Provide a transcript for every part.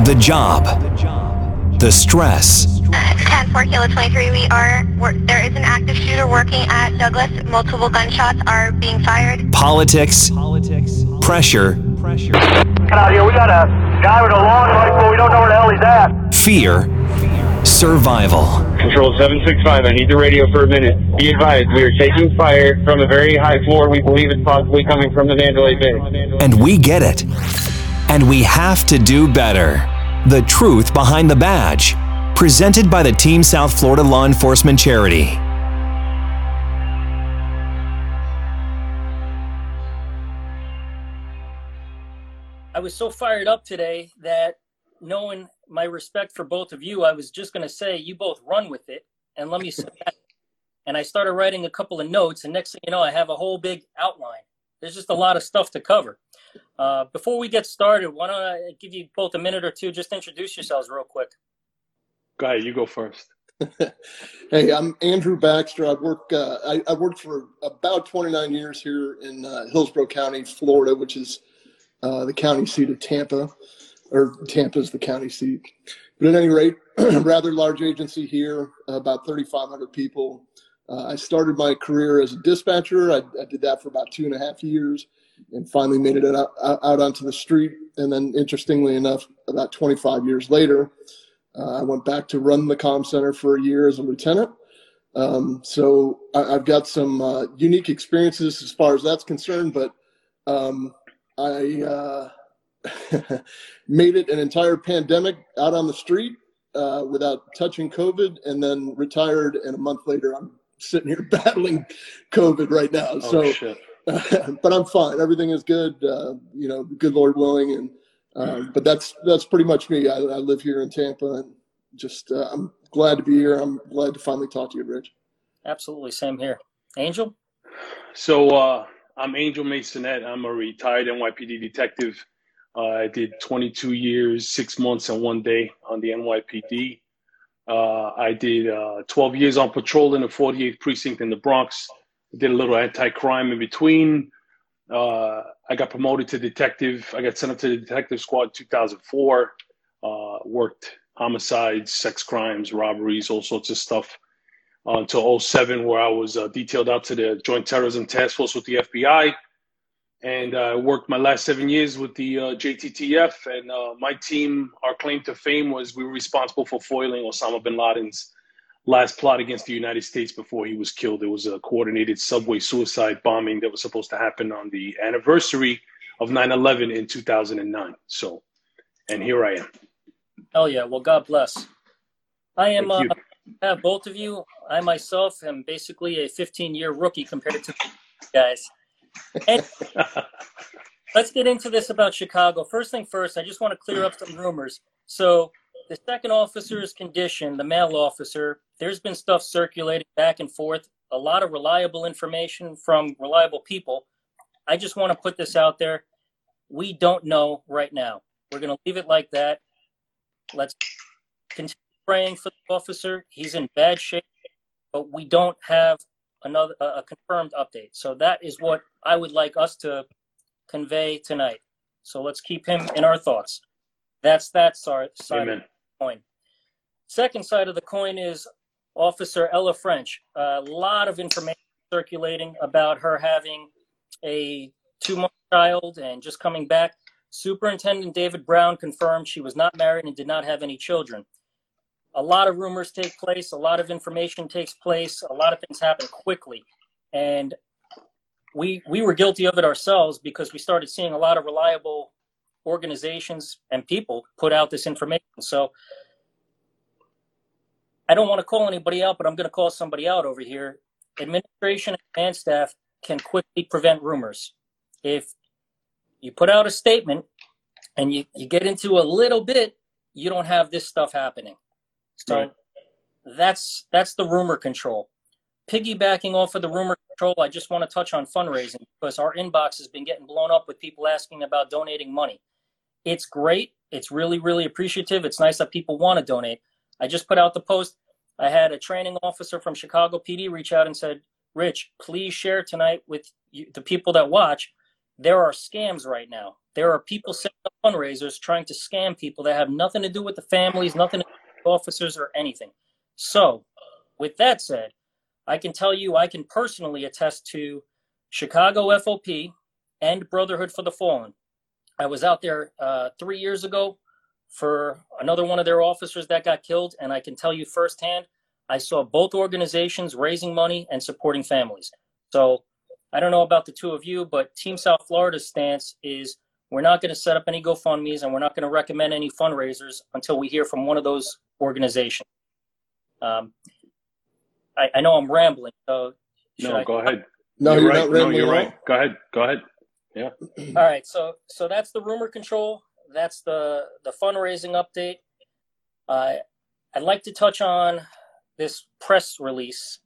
The job. The stress. 10 4 Kilo 23, we are, there is an active shooter working at Douglas. Multiple gunshots are being fired. Politics. Politics. Pressure. Get out here. We got a guy with a long rifle. We don't know where the hell he's at. Fear. Survival. Control 765, I need the radio for a minute. Be advised, we are taking fire from a very high floor. We believe it's possibly coming from the Mandalay Bay. And we get it. And we have to do better. The truth behind the badge. Presented by the Team South Florida Law Enforcement Charity. I was so fired up today that knowing my respect for both of you, I was just going to say, you both run with it and let me sit back. And I started writing a couple of notes, and next thing you know, I have a whole big outline. There's just a lot of stuff to cover. Uh, before we get started, why don't I give you both a minute or two just introduce yourselves real quick? Go ahead, you go first. hey, I'm Andrew Baxter. I work. Uh, I, I, worked for about 29 years here in uh, Hillsborough County, Florida, which is uh, the county seat of Tampa, or Tampa is the county seat. But at any rate, rather large agency here, about 3,500 people. Uh, I started my career as a dispatcher. I, I, did that for about two and a half years, and finally made it out, out onto the street. And then, interestingly enough, about 25 years later, uh, I went back to run the comm center for a year as a lieutenant. Um, so I, have got some uh, unique experiences as far as that's concerned, but um, I uh, made it an entire pandemic out on the street uh, without touching COVID, and then retired. And a month later, I'm sitting here battling COVID right now. Oh, so, but I'm fine. Everything is good. Uh, you know, good Lord willing, and uh, but that's that's pretty much me. I, I live here in Tampa, and just uh, I'm glad to be here. I'm glad to finally talk to you, Rich. Absolutely, same here. Angel. So uh, I'm Angel Masonette. I'm a retired NYPD detective. Uh, I did 22 years, six months, and one day on the NYPD. Uh, I did uh, 12 years on patrol in the 48th precinct in the Bronx. Did a little anti-crime in between. Uh, I got promoted to detective. I got sent up to the detective squad in 2004. Uh, worked homicides, sex crimes, robberies, all sorts of stuff uh, until 07, where I was uh, detailed out to the Joint Terrorism Task Force with the FBI. And I worked my last seven years with the uh, JTTF. And uh, my team, our claim to fame was we were responsible for foiling Osama bin Laden's last plot against the United States before he was killed. It was a coordinated subway suicide bombing that was supposed to happen on the anniversary of 9 11 in 2009. So, and here I am. Oh, yeah. Well, God bless. I am, uh, have both of you. I myself am basically a 15 year rookie compared to guys. And let's get into this about Chicago. First thing first, I just want to clear up some rumors. So, the second officer's condition, the male officer, there's been stuff circulating back and forth, a lot of reliable information from reliable people. I just want to put this out there. We don't know right now. We're going to leave it like that. Let's continue praying for the officer. He's in bad shape, but we don't have another a confirmed update. So that is what I would like us to convey tonight. So let's keep him in our thoughts. That's that side Amen. Coin. Second side of the coin is Officer Ella French. A lot of information circulating about her having a two-month child and just coming back. Superintendent David Brown confirmed she was not married and did not have any children. A lot of rumors take place, a lot of information takes place, a lot of things happen quickly. And we we were guilty of it ourselves because we started seeing a lot of reliable organizations and people put out this information. So I don't want to call anybody out, but I'm going to call somebody out over here. Administration and command staff can quickly prevent rumors. If you put out a statement and you, you get into a little bit, you don't have this stuff happening. So right. that's that's the rumor control. Piggybacking off of the rumor control, I just want to touch on fundraising because our inbox has been getting blown up with people asking about donating money. It's great. It's really, really appreciative. It's nice that people want to donate. I just put out the post. I had a training officer from Chicago PD reach out and said, Rich, please share tonight with you, the people that watch. There are scams right now. there are people setting up fundraisers trying to scam people that have nothing to do with the families, nothing to do with officers or anything. So, with that said, I can tell you I can personally attest to Chicago FOP and Brotherhood for the Fallen. I was out there uh, three years ago for another one of their officers that got killed, and I can tell you firsthand, I saw both organizations raising money and supporting families. So I don't know about the two of you, but Team South Florida's stance is we're not going to set up any GoFundMe's and we're not going to recommend any fundraisers until we hear from one of those organizations. Um, I, I know I'm rambling, so No, I- go ahead. No, you're, you're, right. not no, you're right. Go ahead. Go ahead. All right, so so that's the rumor control. That's the the fundraising update. Uh, I'd like to touch on this press release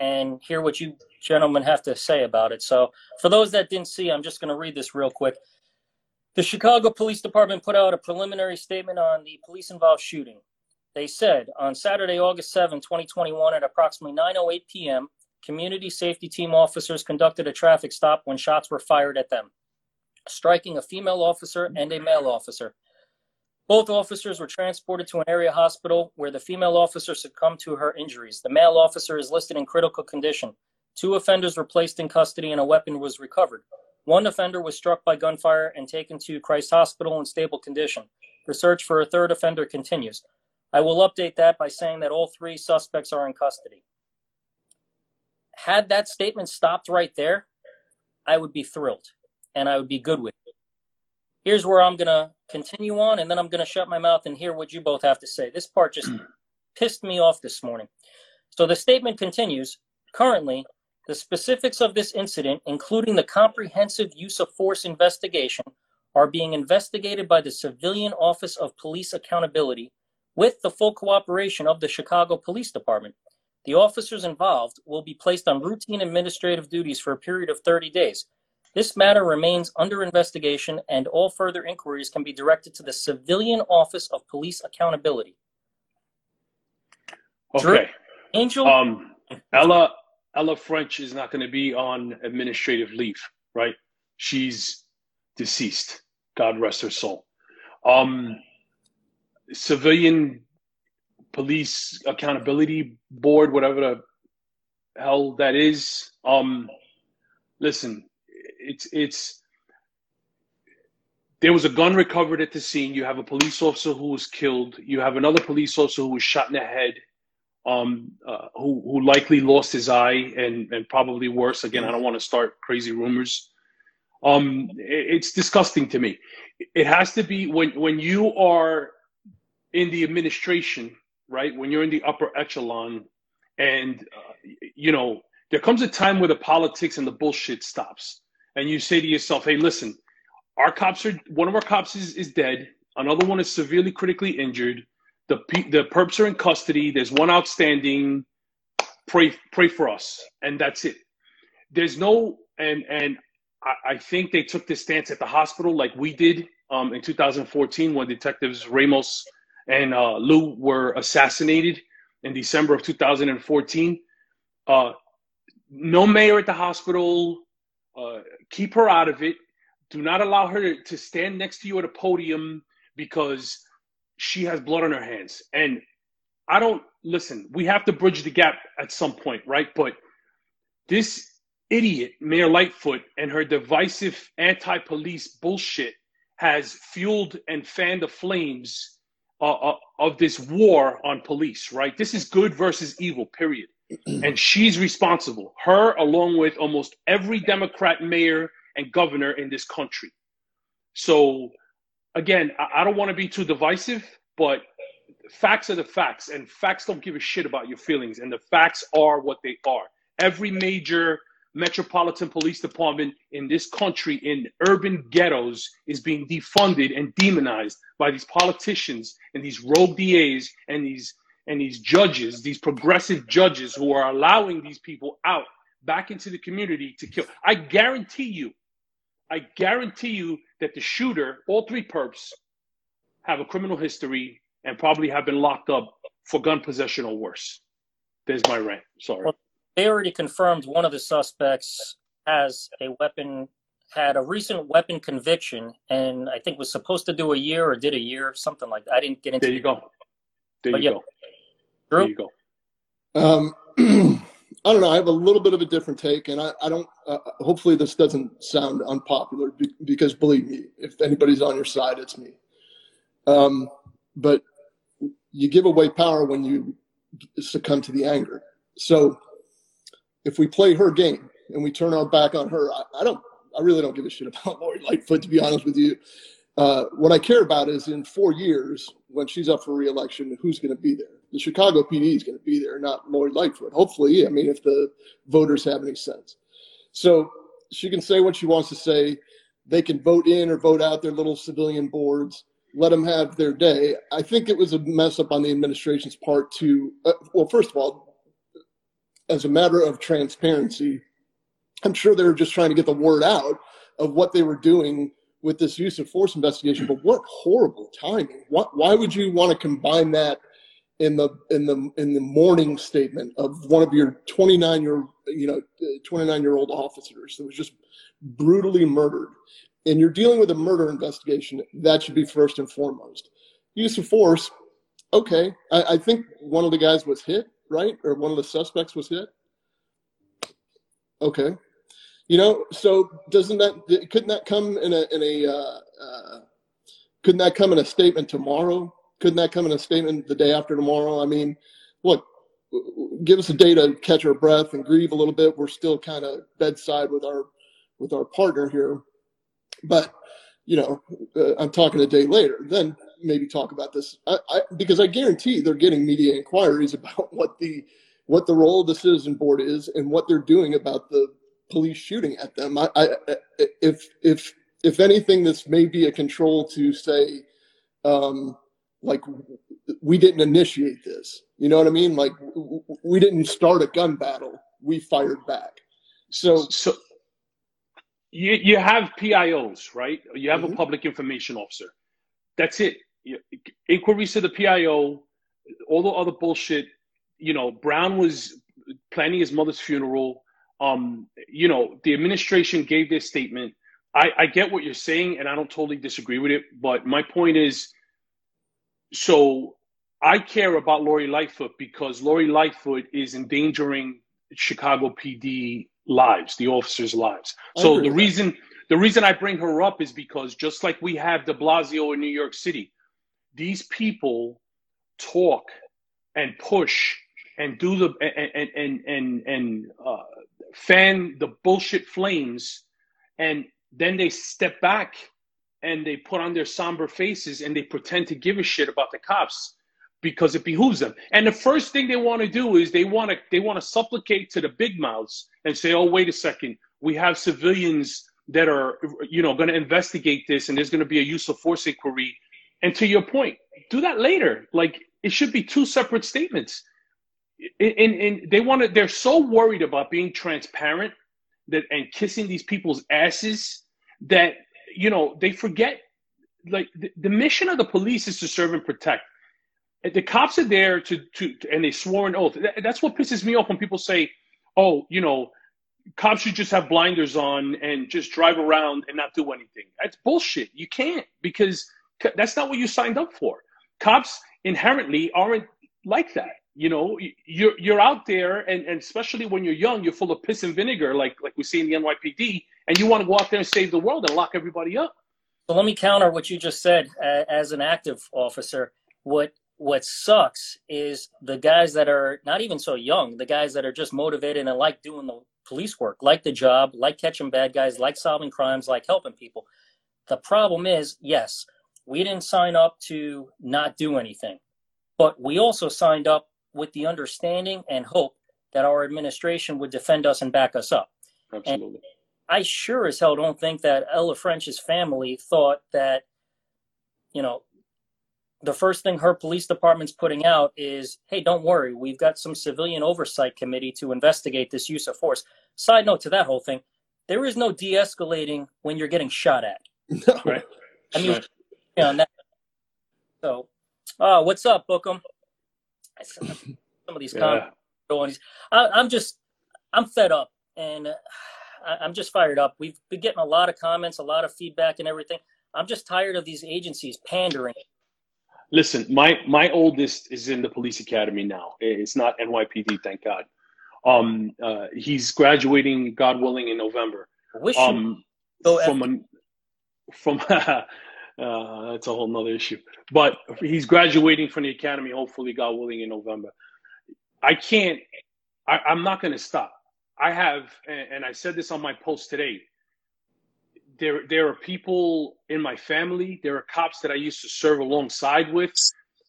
and hear what you gentlemen have to say about it. So, for those that didn't see, I'm just going to read this real quick. The Chicago Police Department put out a preliminary statement on the police involved shooting. They said on Saturday, August 7, 2021, at approximately 9:08 p.m., community safety team officers conducted a traffic stop when shots were fired at them, striking a female officer and a male officer. Both officers were transported to an area hospital where the female officer succumbed to her injuries. The male officer is listed in critical condition. Two offenders were placed in custody and a weapon was recovered. One offender was struck by gunfire and taken to Christ Hospital in stable condition. The search for a third offender continues. I will update that by saying that all three suspects are in custody. Had that statement stopped right there, I would be thrilled and I would be good with it. Here's where I'm going to continue on and then I'm going to shut my mouth and hear what you both have to say. This part just mm. pissed me off this morning. So the statement continues Currently, the specifics of this incident, including the comprehensive use of force investigation, are being investigated by the Civilian Office of Police Accountability with the full cooperation of the Chicago Police Department. The officers involved will be placed on routine administrative duties for a period of 30 days. This matter remains under investigation, and all further inquiries can be directed to the Civilian Office of Police Accountability. Drew- Okay. Angel, Um, Ella Ella French is not going to be on administrative leave, right? She's deceased. God rest her soul. Um, civilian police accountability board, whatever the hell that is. Um, listen, it's it's there was a gun recovered at the scene. You have a police officer who was killed. You have another police officer who was shot in the head um, uh, who who likely lost his eye and and probably worse. Again, I don't want to start crazy rumors. Um, it- it's disgusting to me. It has to be when when you are in the administration, right? When you're in the upper echelon, and uh, you know there comes a time where the politics and the bullshit stops, and you say to yourself, "Hey, listen, our cops are one of our cops is, is dead. Another one is severely critically injured." the the perps are in custody. There's one outstanding. Pray pray for us, and that's it. There's no and and I, think they took this stance at the hospital like we did um, in 2014 when detectives Ramos and uh, Liu were assassinated in December of 2014. Uh, no mayor at the hospital. Uh, keep her out of it. Do not allow her to, stand next to you at a podium because she has blood on her hands. And I don't listen, we have to bridge the gap at some point, right? But this idiot, Mayor Lightfoot, and her divisive anti police bullshit has fueled and fanned the flames uh, uh, of this war on police, right? This is good versus evil, period. and she's responsible, her along with almost every Democrat mayor and governor in this country. So, again, I, I don't want to be too divisive, but facts are the facts, and facts don't give a shit about your feelings, and the facts are what they are. Every major metropolitan police department in this country in urban ghettos is being defunded and demonized by these politicians and these rogue DAs and these and these judges, these progressive judges who are allowing these people out back into the community to kill. I guarantee you, I guarantee you that the shooter, all three perps, have a criminal history and probably have been locked up for gun possession or worse. There's my rant. Sorry. Well, they already confirmed one of the suspects has a weapon had a recent weapon conviction, and I think was supposed to do a year or did a year, something like that. I didn't get into. There you go. There But you yeah. go. Drew? There you go. Um, I don't know. I have a little bit of a different take, and I, I don't. Uh, hopefully, this doesn't sound unpopular be, because believe me, if anybody's on your side, it's me. Um, but you give away power when you succumb to the anger. So, if we play her game and we turn our back on her, I, I don't. I really don't give a shit about Lori Lightfoot, to be honest with you. Uh, what I care about is in four years, when she's up for reelection, who's going to be there? The Chicago PD is going to be there, not Lori Lightfoot. Hopefully, I mean, if the voters have any sense. So she can say what she wants to say. They can vote in or vote out their little civilian boards. Let them have their day. I think it was a mess up on the administration's part to, uh, well, first of all, as a matter of transparency, I'm sure they were just trying to get the word out of what they were doing with this use of force investigation. But what horrible timing! What, why would you want to combine that in the in the in the morning statement of one of your 29 year you know 29 year old officers that was just brutally murdered? And you're dealing with a murder investigation. That should be first and foremost. Use of force. Okay, I, I think one of the guys was hit, right, or one of the suspects was hit. Okay, you know, so doesn't that couldn't that come in a in a uh, uh, couldn't that come in a statement tomorrow? Couldn't that come in a statement the day after tomorrow? I mean, look, give us a day to catch our breath and grieve a little bit. We're still kind of bedside with our with our partner here, but you know, uh, I'm talking a day later. Then maybe talk about this I, I, because I guarantee they're getting media inquiries about what the what the role of the citizen board is and what they're doing about the police shooting at them. I, I, if if if anything, this may be a control to say, um, like we didn't initiate this. You know what I mean? Like we didn't start a gun battle. We fired back. So so you you have PIOs, right? You have mm-hmm. a public information officer. That's it. Inquiries to the PIO, all the other bullshit. You know, Brown was planning his mother's funeral um, you know, the administration gave their statement. I, I get what you're saying, and I don't totally disagree with it. But my point is, so I care about Lori Lightfoot because Lori Lightfoot is endangering Chicago PD lives, the officers' lives. So the reason. The reason I bring her up is because just like we have De Blasio in New York City, these people talk and push and do the and and and and uh, fan the bullshit flames and then they step back and they put on their somber faces and they pretend to give a shit about the cops because it behooves them. And the first thing they want to do is they want to they want to supplicate to the big mouths and say, "Oh, wait a second, we have civilians that are you know going to investigate this, and there's going to be a use of force inquiry." And to your point, do that later. Like it should be two separate statements and, and they want to they're so worried about being transparent that and kissing these people's asses that you know they forget like the, the mission of the police is to serve and protect the cops are there to to and they swore an oath that's what pisses me off when people say oh you know cops should just have blinders on and just drive around and not do anything. That's bullshit. You can't because that's not what you signed up for. Cops inherently aren't like that you know? You're you're out there and, and especially when you're young you're full of piss and vinegar like like we see in the nypd and you want to go out there and save the world and lock everybody up. So let me counter what you just said as an active officer. What what sucks is the guys that are not even so young the guys that are just motivated and like doing the police work like the job like catching bad guys like solving crimes like helping people the problem is yes we didn't sign up to not do anything but we also signed up with the understanding and hope that our administration would defend us and back us up. Absolutely. And I sure as hell don't think that Ella French's family thought that, you know, the first thing her police department's putting out is, hey, don't worry, we've got some civilian oversight committee to investigate this use of force. Side note to that whole thing, there is no de escalating when you're getting shot at. No. Right. I mean, right. You know, that, so, uh, what's up, Bookham? some of these yeah. comments. I, I'm just, I'm fed up, and I, am just fired up. We've been getting a lot of comments, a lot of feedback, and everything. I'm just tired of these agencies pandering. Listen, my my oldest is in the police academy now. It's not NYPD, thank God. Um, uh, he's graduating, God willing, in November. Wish um, from a, from uh, that's a whole nother issue. But he's graduating from the academy, hopefully, God willing, in November. I can't. I, I'm not going to stop. I have, and I said this on my post today. There, there are people in my family. There are cops that I used to serve alongside with,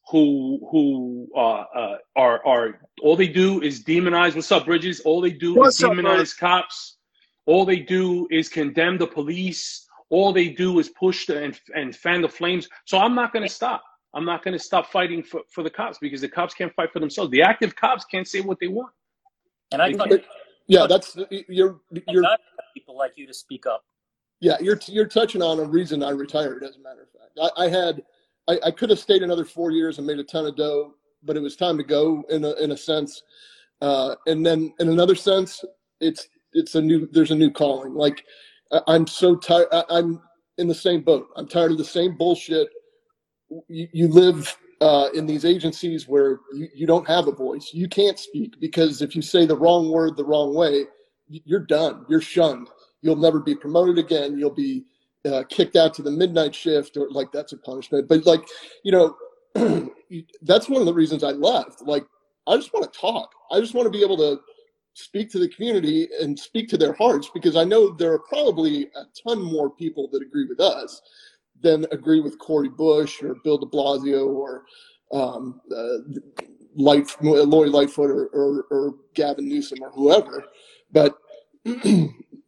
who, who uh, uh, are, are all they do is demonize. What's up, Bridges? All they do What's is demonize up, cops. All they do is condemn the police. All they do is push the, and and fan the flames. So I'm not going to stop. I'm not going to stop fighting for, for the cops because the cops can't fight for themselves. The active cops can't say what they want. And I, yeah, that's you're you're people like you to speak up. Yeah, you're you're touching on a reason I retired. As a matter of fact, I, I had I, I, could have stayed another four years and made a ton of dough, but it was time to go in a in a sense. Uh, and then in another sense, it's it's a new there's a new calling. Like I'm so tired. I'm in the same boat. I'm tired of the same bullshit. You, you live uh, in these agencies where you, you don't have a voice. You can't speak because if you say the wrong word the wrong way, you're done. You're shunned. You'll never be promoted again. You'll be uh, kicked out to the midnight shift or like that's a punishment. But like, you know, that's one of the reasons I left. Like, I just want to talk. I just want to be able to speak to the community and speak to their hearts because I know there are probably a ton more people that agree with us than agree with Cori Bush or Bill de Blasio or um, uh, Light, Lori Lightfoot or, or, or Gavin Newsom or whoever. But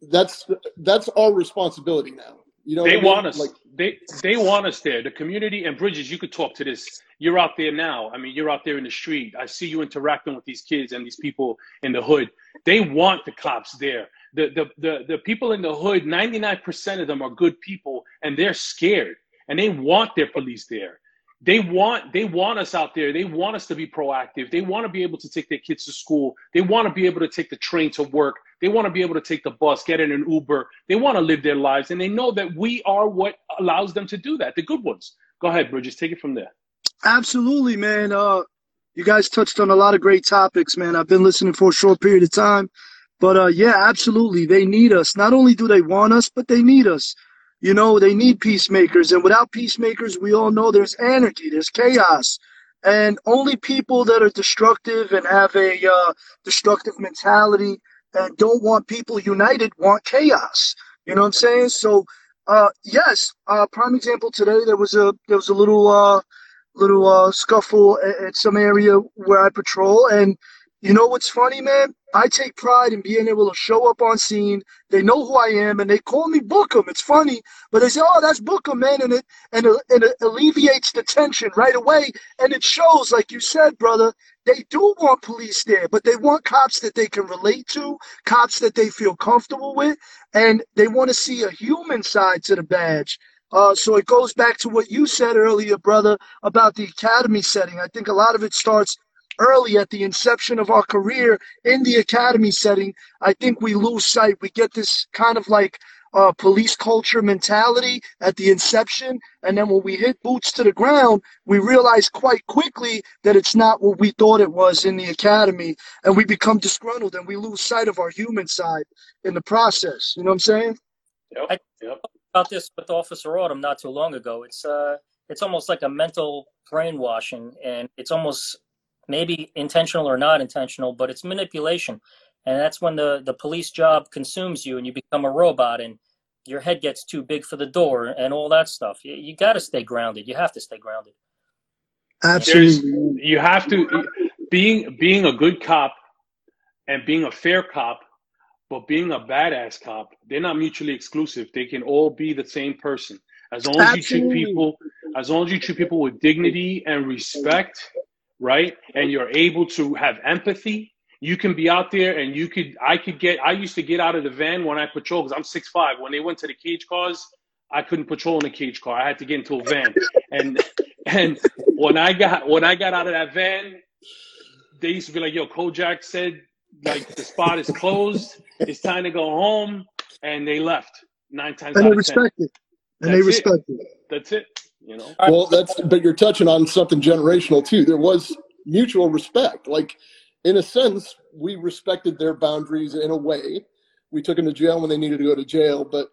that's that's our responsibility now. You know, they want us. Like they they want us there. The community and Bridges. You could talk to this. You're out there now. I mean, you're out there in the street. I see you interacting with these kids and these people in the hood. They want the cops there the, the, the, the people in the hood, 99% of them are good people and they're scared and they want their police there. They want they want us out there. They want us to be proactive. They want to be able to take their kids to school. They want to be able to take the train to work. They want to be able to take the bus, get in an Uber. They want to live their lives and they know that we are what allows them to do that. The good ones. Go ahead, Bridges. Take it from there. Absolutely, man. Uh, you guys touched on a lot of great topics, man. I've been listening for a short period of time. But uh, yeah, absolutely. They need us. Not only do they want us, but they need us. You know, they need peacemakers. And without peacemakers, we all know there's anarchy, there's chaos. And only people that are destructive and have a uh, destructive mentality and don't want people united want chaos. You know what I'm saying? So, uh, yes, uh, prime example today. There was a there was a little uh, little uh, scuffle at, at some area where I patrol, and you know what's funny, man? I take pride in being able to show up on scene. They know who I am, and they call me Bookham. It's funny, but they say, "Oh, that's Bookham, man," and it and it, and it alleviates the tension right away. And it shows, like you said, brother, they do want police there, but they want cops that they can relate to, cops that they feel comfortable with, and they want to see a human side to the badge. Uh, so it goes back to what you said earlier, brother, about the academy setting. I think a lot of it starts early at the inception of our career in the academy setting, I think we lose sight. We get this kind of like uh, police culture mentality at the inception. And then when we hit boots to the ground, we realize quite quickly that it's not what we thought it was in the academy. And we become disgruntled and we lose sight of our human side in the process. You know what I'm saying? Yep. Yep. about this with Officer Autumn not too long ago. It's uh, it's almost like a mental brainwashing, and it's almost maybe intentional or not intentional, but it's manipulation. And that's when the, the police job consumes you and you become a robot and your head gets too big for the door and all that stuff. You, you got to stay grounded. You have to stay grounded. Absolutely. There's, you have to being being a good cop and being a fair cop, but being a badass cop, they're not mutually exclusive. They can all be the same person. As long as Absolutely. you treat people as long as you treat people with dignity and respect right? And you're able to have empathy. You can be out there and you could, I could get, I used to get out of the van when I patrol because I'm six five. When they went to the cage cars, I couldn't patrol in a cage car. I had to get into a van. And, and when I got, when I got out of that van, they used to be like, yo, Kojak said like the spot is closed. It's time to go home. and they left nine times And out they of ten. respect it. And they That's it. respect it. That's it. You know. Well, that's but you're touching on something generational too. There was mutual respect. Like in a sense, we respected their boundaries in a way. We took them to jail when they needed to go to jail, but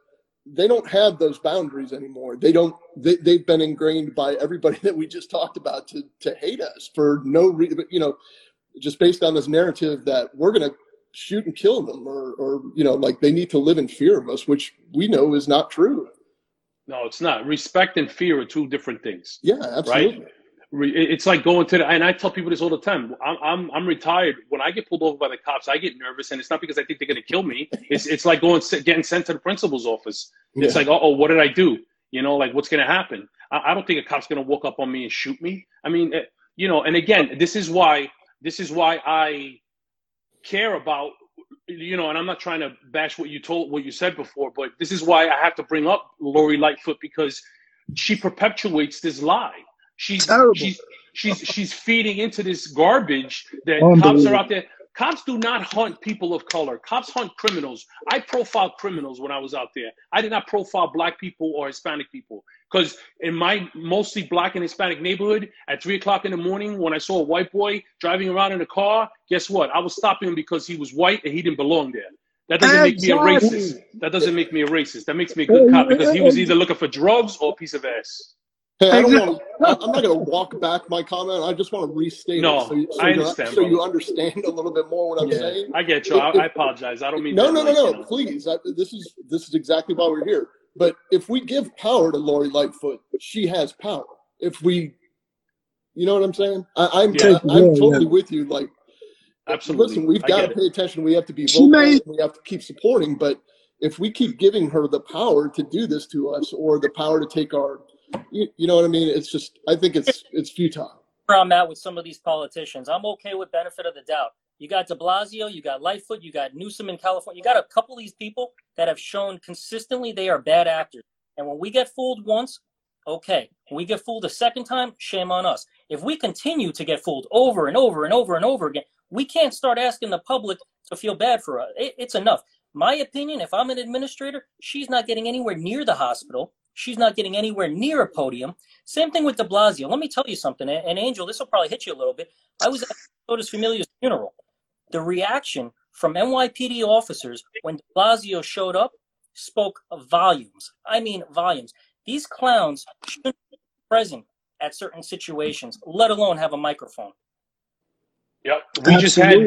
they don't have those boundaries anymore. They don't. They, they've been ingrained by everybody that we just talked about to to hate us for no reason. But you know, just based on this narrative that we're going to shoot and kill them, or or you know, like they need to live in fear of us, which we know is not true. No, it's not. Respect and fear are two different things. Yeah, absolutely. Right? It's like going to the, and I tell people this all the time. I'm, I'm, I'm retired. When I get pulled over by the cops, I get nervous, and it's not because I think they're going to kill me. It's, it's like going, getting sent to the principal's office. It's Yeah. like, oh, what did I do? You know, like what's going to happen? I, I don't think a cop's going to walk up on me and shoot me. I mean, eh, you know, and again, this is why, this is why I care about, you know, and I'm not trying to bash what you told, what you said before, but this is why I have to bring up Lori Lightfoot because she perpetuates this lie. She's Terrible. she's she's she's feeding into this garbage that cops are out there. Cops do not hunt people of color. Cops hunt criminals. I profiled criminals when I was out there. I did not profile black people or Hispanic people because in my mostly black and Hispanic neighborhood, at three o'clock in the morning, when I saw a white boy driving around in a car, guess what? I was stopping him because he was white and he didn't belong there. That doesn't make me a racist. That doesn't make me a racist. That makes me a good cop because he was either looking for drugs or a piece of ass. Hey, I don't want to. I'm not going to walk back my comment. I just want to restate No, it so, you- so, I understand, so you understand a little bit more what I'm Yeah, saying. I get you. I, I apologize. I don't mean No, that, no, no, like, no. you know. Please, I, this is this is exactly why we're here. But if we give power to Lori Lightfoot, she has power. If we, you know what I'm saying? I, I'm Yeah. I, am Yeah, totally yeah. with you. Like, Absolutely. listen, we've got get to it. pay attention. We have to be She vocal. may- We have to keep supporting. But if we keep giving her the power to do this to us, or the power to take our, you, you know what I mean? It's just, I think it's it's futile. where I'm at with some of these politicians. I'm okay with benefit of the doubt. You got De Blasio, you got Lightfoot, you got Newsom in California. You got a couple of these people that have shown consistently they are bad actors. And when we get fooled once, okay. When we get fooled a second time, shame on us. If we continue to get fooled over and over and over and over again, we can't start asking the public to feel bad for us. It, it's enough. My opinion, if I'm an administrator, she's not getting anywhere near the hospital. She's not getting anywhere near a podium. Same thing with de Blasio. Let me tell you something, and and Angel, this will probably hit you a little bit. I was at Otis Familia's funeral. The reaction from NYPD officers when de Blasio showed up spoke volumes. I mean, volumes. These clowns shouldn't be present at certain situations, let alone have a microphone. Yep. We just had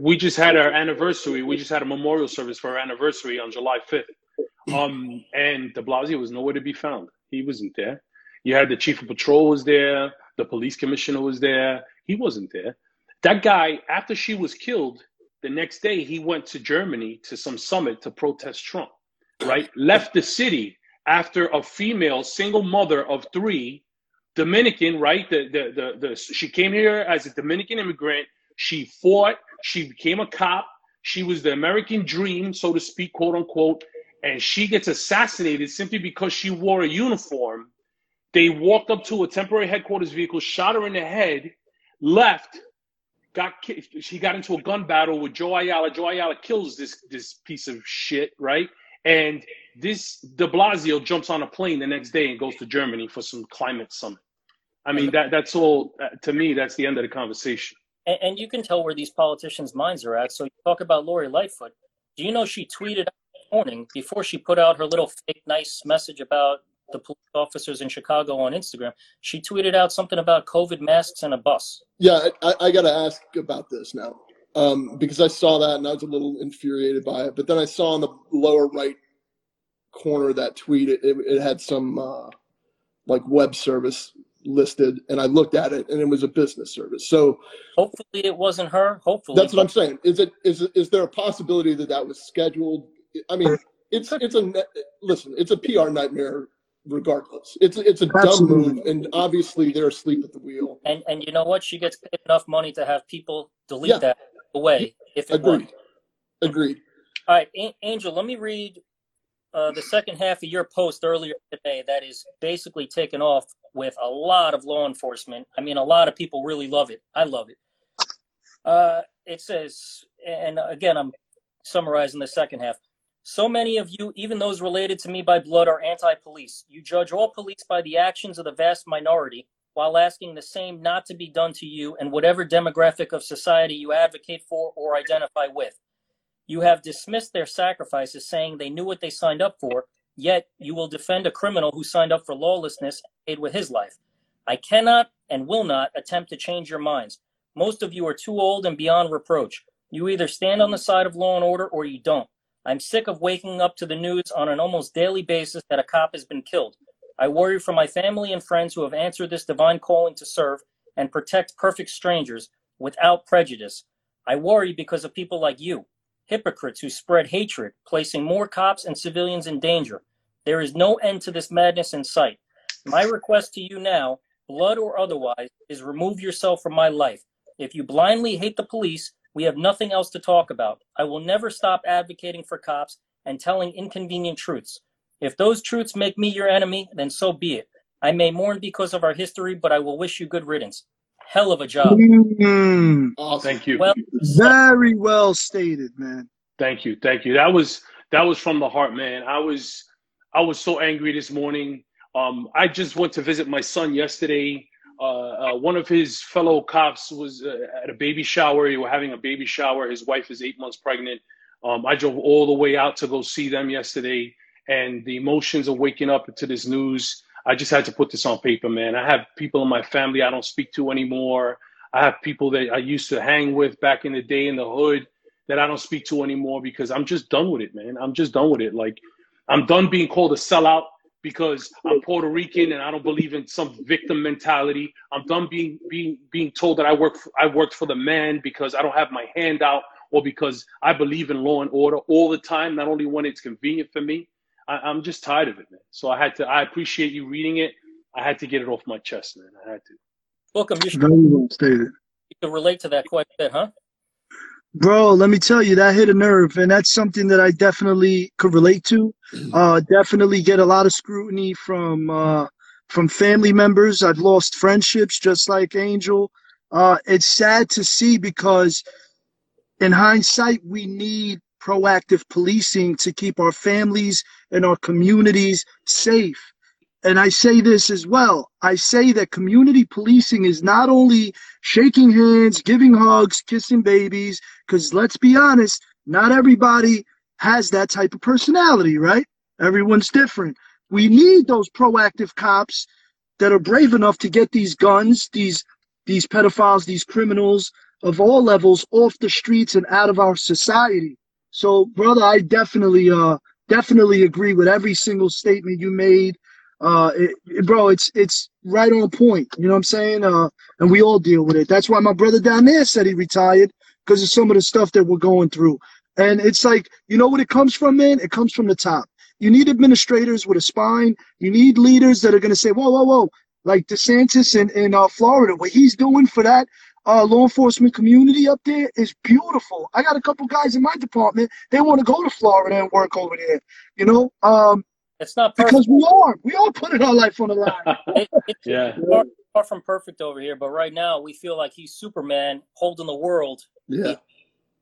we just had our anniversary. We just had a memorial service for our anniversary on July fifth. Um, and De Blasio was nowhere to be found. He wasn't there. You had the chief of patrol was there. The police commissioner was there. He wasn't there. That guy, after she was killed, the next day he went to Germany to some summit to protest Trump. Right? Left the city after a female single mother of three Dominican, right? The, the the the she came here as a Dominican immigrant. She fought. She became a cop. She was the American dream, so to speak, quote unquote. And she gets assassinated simply because she wore a uniform. They walked up to a temporary headquarters vehicle, shot her in the head, left, got she got into a gun battle with Joe Ayala. Joe Ayala kills this this piece of shit, right? And this De Blasio jumps on a plane the next day and goes to Germany for some climate summit. I mean that that's all uh, to me. That's the end of the conversation. And, and you can tell where these politicians' minds are at. So you talk about Lori Lightfoot. Do you know she tweeted morning before she put out her little fake nice message about the police officers in Chicago on Instagram? She tweeted out something about COVID masks and a bus. Yeah, I, I got to ask about this now um, because I saw that and I was a little infuriated by it. But then I saw in the lower right corner of that tweet, it, it, it had some uh, like web service listed, and I looked at it, and it was a business service. So Hopefully it wasn't her. Hopefully. that's what I'm saying. Is it is it- is there a possibility that that was scheduled? I mean, it's it's a listen. It's a PR nightmare. Regardless, it's it's a dumb move, and obviously they're asleep at the wheel. And and you know what? She gets paid enough money to have people delete Yeah. that away if it Agreed. were. Agreed. All right, A- Angel, let me read uh, the second half of your post earlier today that is basically taken off with a lot of law enforcement. I mean, a lot of people really love it. I love it. Uh, it says, and again, I'm summarizing the second half. So many of you, even those related to me by blood, are anti police. You judge all police by the actions of the vast minority while asking the same not to be done to you and whatever demographic of society you advocate for or identify with. You have dismissed their sacrifices, saying they knew what they signed up for, yet you will defend a criminal who signed up for lawlessness and paid with his life. I cannot and will not attempt to change your minds. Most of you are too old and beyond reproach. You either stand on the side of law and order or you don't. I'm sick of waking up to the news on an almost daily basis that a cop has been killed. I worry for my family and friends who have answered this divine calling to serve and protect perfect strangers without prejudice. I worry because of people like you, hypocrites who spread hatred, placing more cops and civilians in danger. There is no end to this madness in sight. My request to you now, blood or otherwise, is remove yourself from my life. If you blindly hate the police, we have nothing else to talk about. I will never stop advocating for cops and telling inconvenient truths. If those truths make me your enemy, then so be it. I may mourn because of our history, but I will wish you good riddance. Hell of a job. Mm, Oh, thank you. Well, very well stated, man. Thank you, thank you. That was that was from the heart, man. I was I was so angry this morning. Um, I just went to visit my son yesterday. Uh, uh, one of his fellow cops was uh, at a baby shower. They were having a baby shower. His wife is eight months pregnant. Um, I drove all the way out to go see them yesterday, and the emotions of waking up to this news. I just had to put this on paper, man. I have people in my family I don't speak to anymore. I have people that I used to hang with back in the day in the hood that I don't speak to anymore because I'm just done with it, man. I'm just done with it. Like, I'm done being called a sellout because I'm Puerto Rican and I don't believe in some victim mentality. I'm done being being being told that I work for, I worked for the man because I don't have my hand out or because I believe in law and order all the time, not only when it's convenient for me. I, I'm just tired of it, man. So I had to. I appreciate you reading it. I had to get it off my chest, man. I had to. welcome. You should Very well you can relate to that quite a bit, huh? Bro, let me tell you, that hit a nerve, and that's something that I definitely could relate to. Uh, definitely get a lot of scrutiny from uh, from family members. I've lost friendships, just like Angel. Uh, it's sad to see because, in hindsight, we need proactive policing to keep our families and our communities safe. And I say this as well. I say that community policing is not only shaking hands, giving hugs, kissing babies, because let's be honest, not everybody has that type of personality, right? Everyone's different. We need those proactive cops that are brave enough to get these guns, these these pedophiles, these criminals of all levels off the streets and out of our society. So, brother, I definitely uh definitely agree with every single statement you made. Uh, it, it- bro, it's it's right on point. You know what I'm saying? Uh, and we all deal with it. That's why my brother down there said he retired because of some of the stuff that we're going through. And it's like, you know what it comes from, man? It comes from the top. You need administrators with a spine. You need leaders that are going to say, whoa, whoa, whoa. Like DeSantis in, in uh, Florida, what he's doing for that uh, law enforcement community up there is beautiful. I got a couple guys in my department. They want to go to Florida and work over there, you know, um, It's not perfect. because we are. We are putting our life on the line. It, it's Yeah. far, far from perfect over here, but right now we feel like he's Superman holding the world, Yeah.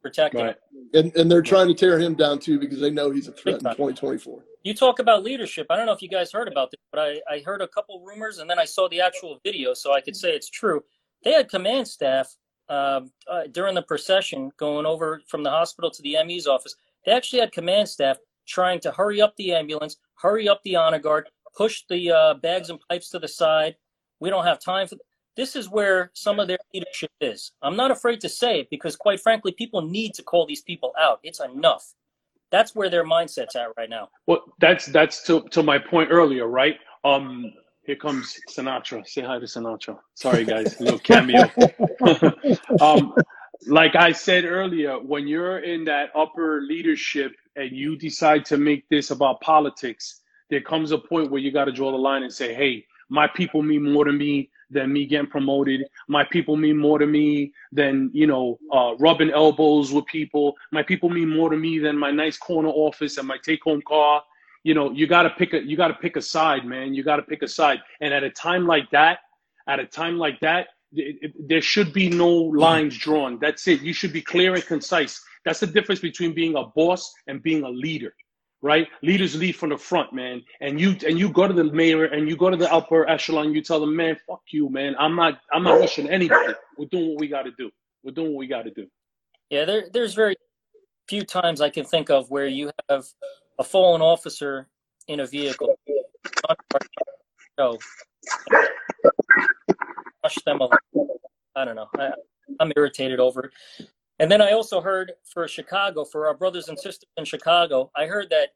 protecting Right. And and they're trying to tear him down too because they know he's a threat in 2024. You talk about leadership. I don't know if you guys heard about this, but I, I heard a couple rumors and then I saw the actual video, so I could say it's true. They had command staff um, uh, during the procession going over from the hospital to the ME's office. They actually had command staff trying to hurry up the ambulance, hurry up the honor guard, push the uh, bags and pipes to the side. We don't have time for. This is where some of their leadership is. I'm not afraid to say it because, quite frankly, people need to call these people out. It's enough. That's where their mindset's at right now. Well, that's that's to to my point earlier, right? Um, here comes Sinatra. Say hi to Sinatra. Sorry, guys, little cameo. um, like I said earlier, when you're in that upper leadership and you decide to make this about politics, there comes a point where you got to draw the line and say, "Hey, my people mean more to me than me getting promoted. My people mean more to me than you know uh, rubbing elbows with people. My people mean more to me than my nice corner office and my take-home car. You know, you got to pick a you got to pick a side, man. You got to pick a side. And at a time like that, at a time like that, it- it- there should be no lines drawn. That's it. You should be clear and concise. That's the difference between being a boss and being a leader. right? Leaders lead from the front, man. And you and you go to the mayor and you go to the upper echelon. You tell them, man, fuck you, man. I'm not I'm not rushing anybody. We're doing what we got to do. We're doing what we got to do. Yeah, there, there's very few times I can think of where you have a fallen officer in a vehicle. So, rush them along. I don't know. I, I'm irritated over it. And then I also heard for Chicago, for our brothers and sisters in Chicago, I heard that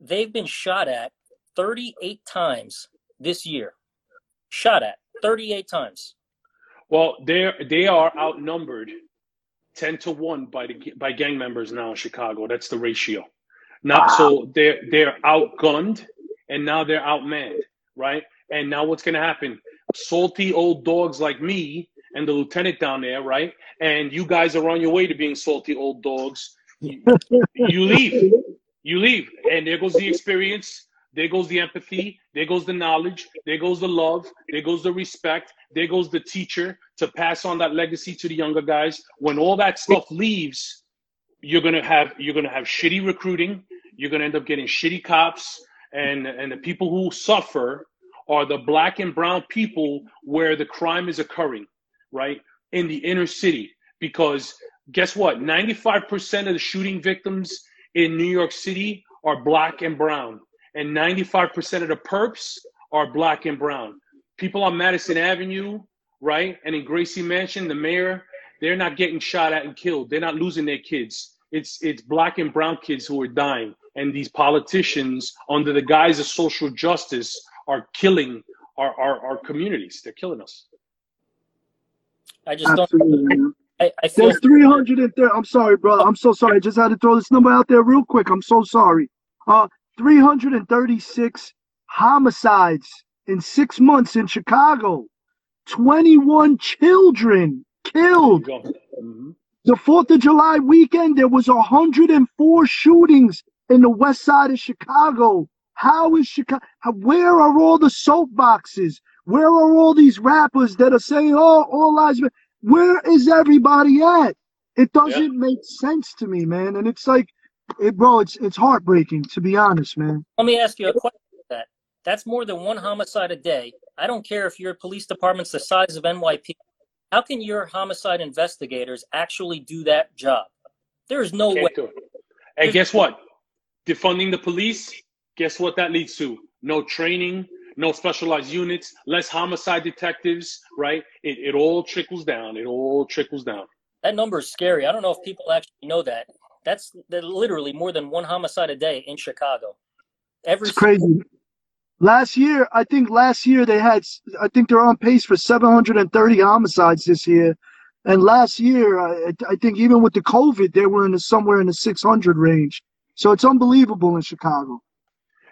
they've been shot at 38 times this year. Shot at 38 times. Well, they they are outnumbered 10 to 1 by the by gang members now in Chicago. That's the ratio. Now so they're they're outgunned and now they're outmanned, right? And now what's gonna happen? Salty old dogs like me and the lieutenant down there, right? And you guys are on your way to being salty old dogs. You, you leave. You leave. And there goes the experience. There goes the empathy. There goes the knowledge. There goes the love. There goes the respect. There goes the teacher to pass on that legacy to the younger guys. When all that stuff leaves, you're gonna have you're gonna have shitty recruiting. You're gonna end up getting shitty cops, and and the people who suffer are the black and brown people where the crime is occurring, right in the inner city. Because guess what? 95% of the shooting victims in New York City are black and brown, and 95% of the perps are black and brown. People on Madison Avenue, right, and in Gracie Mansion, the mayor, they're not getting shot at and killed. They're not losing their kids. It's it's black and brown kids who are dying, and these politicians, under the guise of social justice, are killing our, our, our communities. They're killing us. I just Absolutely, don't. I, I feel There's 330. I'm sorry, brother. I'm so sorry. I just had to throw this number out there real quick. I'm so sorry. Uh, 336 homicides in six months in Chicago. 21 children killed. Go. Mhm. The 4th of July weekend, there was 104 shootings in the west side of Chicago. How is Chicago? Where are all the soapboxes? Where are all these rappers that are saying, oh, all lives matter? Where is everybody at? It doesn't make sense to me, man. And it's like, it, bro, it's it's heartbreaking, to be honest, man. Let me ask you a question. about That that's more than one homicide a day. I don't care if your police department's the size of NYP. How can your homicide investigators actually do that job? There is no way. Can't do. And guess what? Defunding the police, guess what that leads to? No training, no specialized units, less homicide detectives, right? It, it all trickles down. It all trickles down. That number is scary. I don't know if people actually know that. That's that literally more than one homicide a day in Chicago. Every It's crazy. Last year, I think last year they had, I think they're on pace for 730 homicides this year. And last year, I, I think even with the COVID, they were in the, somewhere in the 600 range. So it's unbelievable in Chicago.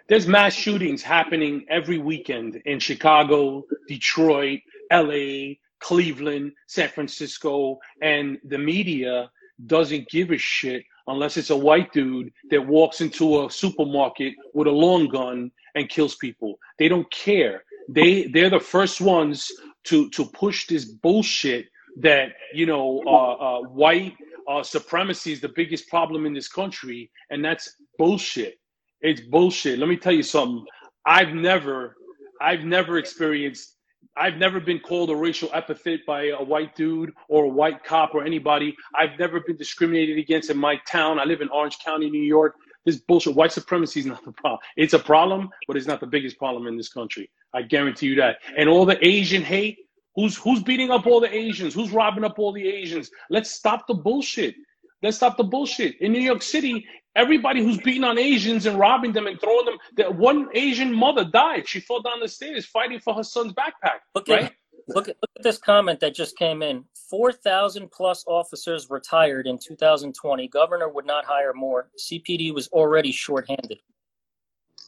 There's mass shootings happening every weekend in Chicago, Detroit, LA, Cleveland, San Francisco, and the media doesn't give a shit unless it's a white dude that walks into a supermarket with a long gun and kills people. They don't care. They they're the first ones to to push this bullshit that you know uh, uh, white uh, supremacy is the biggest problem in this country, and that's bullshit. It's bullshit. Let me tell you something. I've never, I've never experienced, I've never been called a racial epithet by a white dude or a white cop or anybody. I've never been discriminated against in my town. I live in Orange County, New York. This bullshit, white supremacy is not the problem. It's a problem, but it's not the biggest problem in this country. I guarantee you that. And all the Asian hate, who's who's beating up all the Asians? Who's robbing up all the Asians? Let's stop the bullshit. Let's stop the bullshit. In New York City, everybody who's beating on Asians and robbing them and throwing them, that one Asian mother died. She fell down the stairs fighting for her son's backpack. Look right? at look at look at this comment that just came in. Four thousand plus officers retired in 2020. Governor would not hire more. CPD was already shorthanded.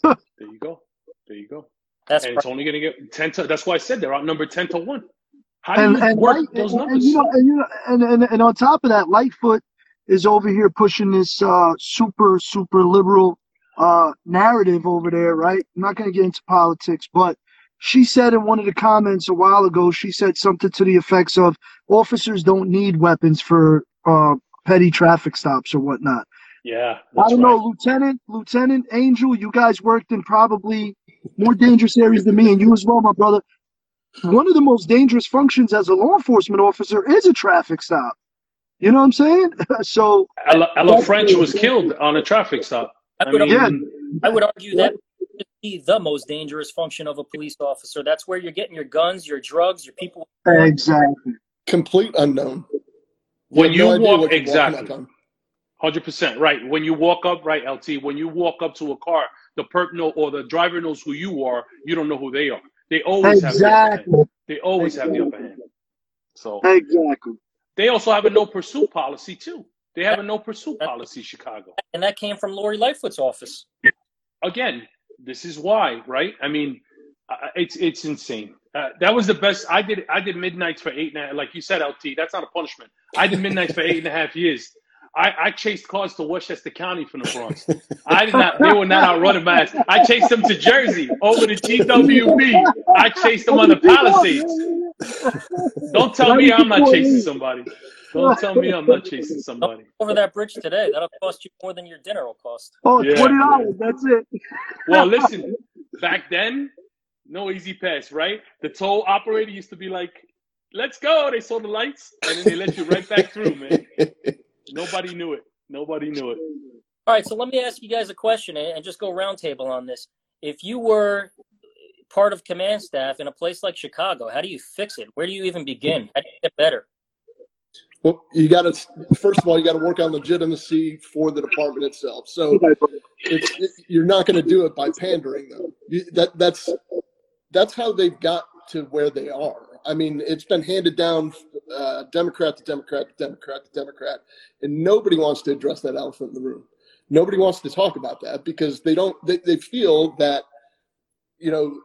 There you go. There you go. That's and it's only going to get 10 to, that's why I said they're outnumbered 10 to 1. How do And you and, work Light, those numbers? and, you know, and, you know, and, and and on top of that, Lightfoot is over here pushing this uh, super super liberal uh, narrative over there, right? I'm not going to get into politics, but she said in one of the comments a while ago, she said something to the effects of officers don't need weapons for uh, petty traffic stops or whatnot. Yeah, I don't know. Lieutenant, Lieutenant Angel, you guys worked in probably more dangerous areas than me, and you as well, my brother. One of the most dangerous functions as a law enforcement officer is a traffic stop. You know what I'm saying? so Ella, Ella French was killed on a traffic stop. I I would, mean, Yeah. I would argue that would be the most dangerous function of a police officer. That's where you're getting your guns, your drugs, your people. exactly. Complete unknown. when you no idea walk what you're walking exactly, up hundred percent right. When you walk up, right, LT. When you walk up to a car, the perp know or the driver knows who you are. You don't know who they are. They always have the upper Exactly. hand. They always have the upper hand. So Exactly. They also have a no pursuit policy too. They have a no pursuit policy, Chicago. And that came from Lori Lightfoot's office. again, this is why, right? I mean, uh, it's it's insane. Uh, that was the best. I did I did midnights for eight and a half. Like you said, LT, that's not a punishment. I did midnights for eight and a half years. I, I chased cars to Westchester County from the Bronx. I did not. They were not outrunning my ass. I chased them to Jersey over the GWB. I chased them on the Palisades. Don't tell me I'm not chasing somebody. Don't tell me I'm not chasing somebody. Over that bridge today, that'll cost you more than your dinner will cost. Oh, Yeah. $20, dollars That's it. Well, listen, back then, no E-ZPass, right? The toll operator used to be like, let's go. They saw the lights, and then they let you right back through, man. Nobody knew it. Nobody knew it. All right, so let me ask you guys a question and and just go roundtable on this. If you were part of command staff in a place like Chicago, how do you fix it? Where do you even begin? How do you get better? Well, you got to first of all, you got to work on legitimacy for the department itself. So it's it, you're not going to do it by pandering, though. You, that that's that's how they've got to where they are. I mean, it's been handed down uh, Democrat to Democrat to Democrat to Democrat, and nobody wants to address that elephant in the room. Nobody wants to talk about that because they don't. They, they feel that you know,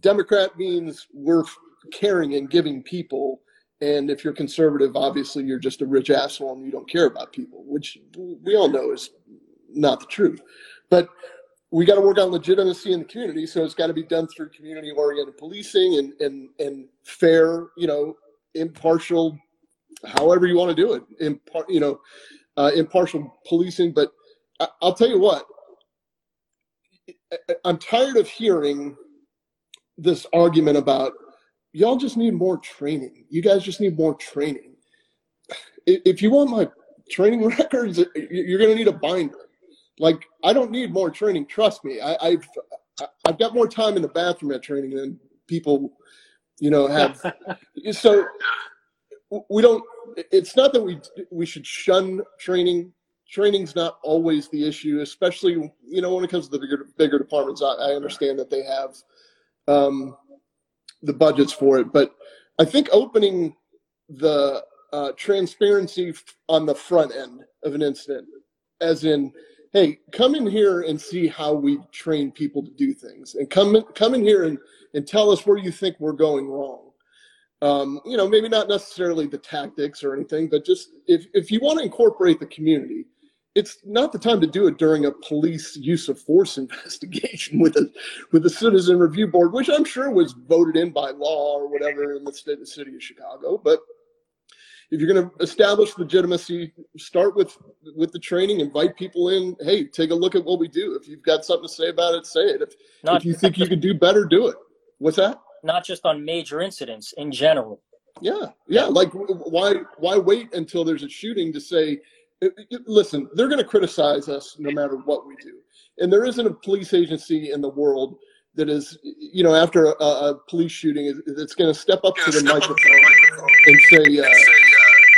Democrat means we're caring and giving people. And if you're conservative, obviously you're just a rich asshole and you don't care about people, which we all know is not the truth. But we got to work on legitimacy in the community. So it's got to be done through community oriented policing and, and, and fair, you know, impartial, however you want to do it, impar- you know, uh, impartial policing. But I- I'll tell you what, I'm tired of hearing this argument about y'all just need more training. You guys just need more training. If you want my training records, you're going to need a binder. Like I don't need more training. Trust me. I, I've I've got more time in the bathroom at training than people, you know, have. so we don't. It's not that we we should shun training. Training's not always the issue, especially you know when it comes to the bigger bigger departments. I, I understand that they have um, the budgets for it, but I think opening the uh, transparency on the front end of an incident, as in, hey, come in here and see how we train people to do things, and come in, come in here and and tell us where you think we're going wrong. Um, you know, maybe not necessarily the tactics or anything, but just if if you want to incorporate the community, it's not the time to do it during a police use of force investigation with a with a citizen review board, which I'm sure was voted in by law or whatever in the state the city of Chicago. But if you're going to establish legitimacy, start with with the training. Invite people in. Hey, take a look at what we do. If you've got something to say about it, say it. If Not if you think you could do better, do it. What's that? not just on major incidents in general. Yeah, yeah. Like, why why wait until there's a shooting to say? i- i- Listen, they're going to criticize us no matter what we do, and there isn't a police agency in the world that is, you know, after a, a police shooting, is- that's going to step up to the microphone and say, uh,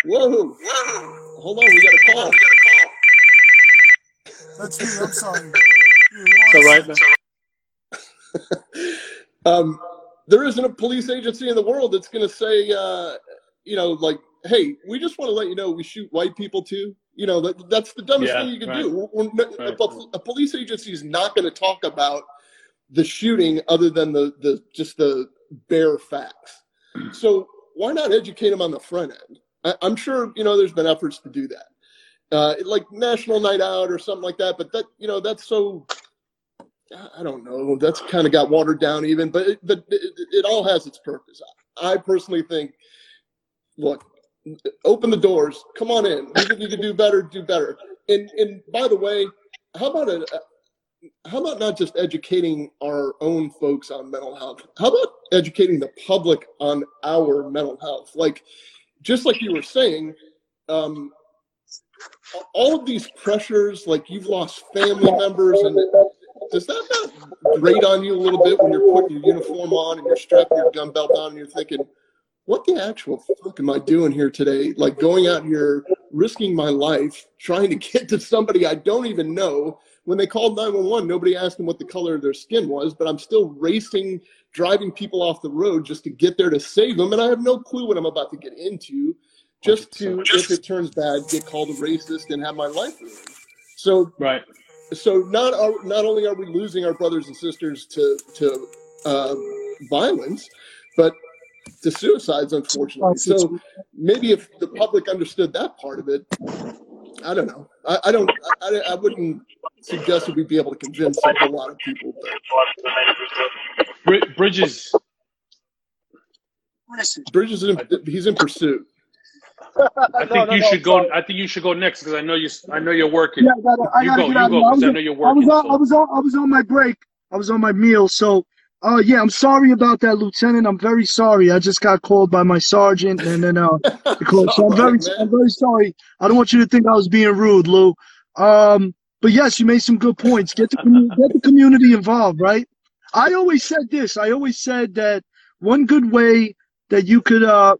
"Whoa, Whoa. hold on, we got a call." That's me. I'm sorry. So right now, um, there isn't a police agency in the world that's going to say, uh, you know, like, hey, we just want to let you know we shoot white people too. You know, that, that's the dumbest Yeah, thing you can right. do. We're not- Right. a, a police agency is not going to talk about the shooting other than the, the just the bare facts. So why not educate them on the front end? I, I'm sure you know there's been efforts to do that, uh, like National Night Out or something like that. But that you know that's so I don't know. That's kind of got watered down even, but it, but it, it all has its purpose. I personally think, look, open the doors. Come on in. You think you can do better? Do better. and and by the way, how about a how about not just educating our own folks on mental health? How about educating the public on our mental health? Like, just like you were saying, um, all of these pressures, like you've lost family members, and does that not grate on you a little bit when you're putting your uniform on and you're strapping your gun belt on and you're thinking, what the actual fuck am I doing here today? Like going out here, risking my life, trying to get to somebody I don't even know. When they called 911, nobody asked them what the color of their skin was, but I'm still racing, driving people off the road just to get there to save them. And I have no clue what I'm about to get into, just to, if it turns bad, get called a racist and have my life ruined. So, right. So not are, not only are we losing our brothers and sisters to to uh, violence, but to suicides, unfortunately. So maybe if the public understood that part of it, I don't know. I, I don't. I, I, wouldn't suggest that we'd be able to convince a lot of people. But. Bridges. Bridges, in, he's in pursuit. I think no, no, you no, should go. Sorry. I think you should go next because I know you. I know you're working. Yeah, I gotta, I gotta you go. You go because I, I, know you're working. I was on. So. I was on. I was on my break. I was on my meal. So uh, yeah, I'm sorry about that, Lieutenant. I'm very sorry. I just got called by my sergeant, and then uh, so I'm very, I'm very sorry. I don't want you to think I was being rude, Lou. Um, but yes, you made some good points. Get the get the community involved, right? I always said this. I always said that one good way that you could uh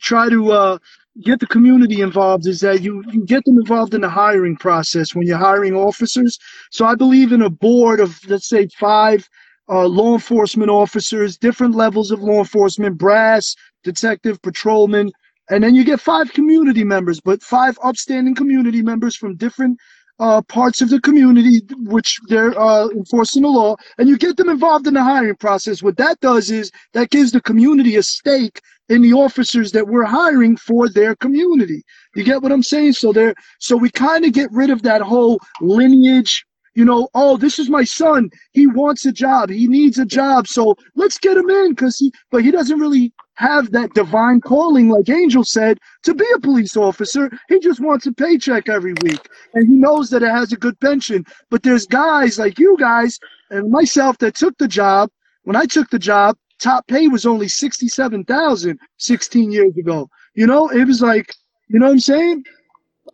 try to uh get the community involved is that you, you get them involved in the hiring process when you're hiring officers. So I believe in a board of let's say five uh, law enforcement officers, different levels of law enforcement, brass, detective, patrolman, and then you get five community members, but five upstanding community members from different uh, parts of the community which they're uh, enforcing the law, and you get them involved in the hiring process. What that does is that gives the community a stake in the officers that we're hiring for their community. You get what I'm saying? So there, so we kind of get rid of that whole lineage you know, oh, this is my son. He wants a job. He needs a job. So let's get him in because he, but he doesn't really have that divine calling, like Angel said, to be a police officer. He just wants a paycheck every week. And he knows that it has a good pension. But there's guys like you guys and myself that took the job. When I took the job, top pay was only 67,000 16 years ago. You know, it was like, you know what I'm saying?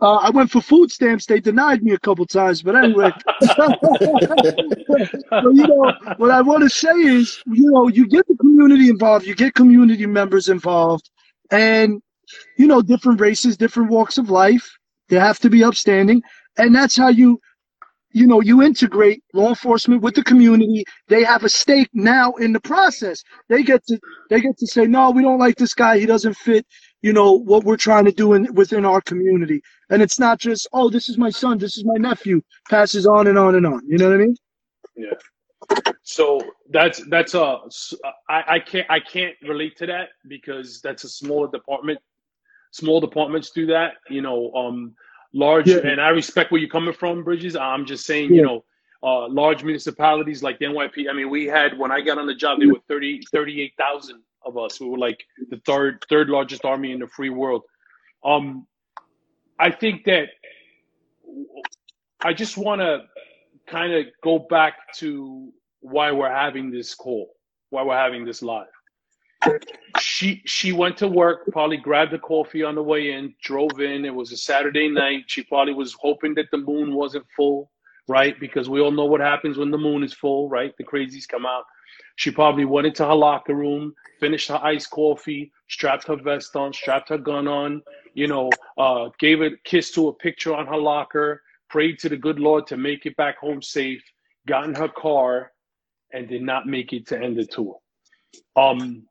Uh, I went for food stamps. They denied me a couple times, but anyway. but, you know, what I want to say is, you know, you get the community involved, you get community members involved, and you know, different races, different walks of life. They have to be upstanding, and that's how you, you know, you integrate law enforcement with the community. They have a stake now in the process. They get to, they get to say, no, we don't like this guy. He doesn't fit you know what we're trying to do in, within our community and it's not just oh this is my son this is my nephew passes on and on and on you know what i mean yeah so that's that's a I, I can't i can't relate to that because that's a smaller department small departments do that you know um large yeah. and i respect where you're coming from bridges i'm just saying yeah. you know uh, large municipalities like the NYP. I mean, we had when I got on the job, there were 30, 38,000 of us. We were like the third third largest army in the free world. Um, I think that I just want to kind of go back to why we're having this call, why we're having this live. She she went to work, probably grabbed a coffee on the way in, drove in. It was a Saturday night. She probably was hoping that the moon wasn't full, right? Because we all know what happens when the moon is full, right? The crazies come out. She probably went into her locker room, finished her iced coffee, strapped her vest on, strapped her gun on, you know, uh, gave a kiss to a picture on her locker, prayed to the good Lord to make it back home safe, got in her car, and did not make it to end the tour. Um,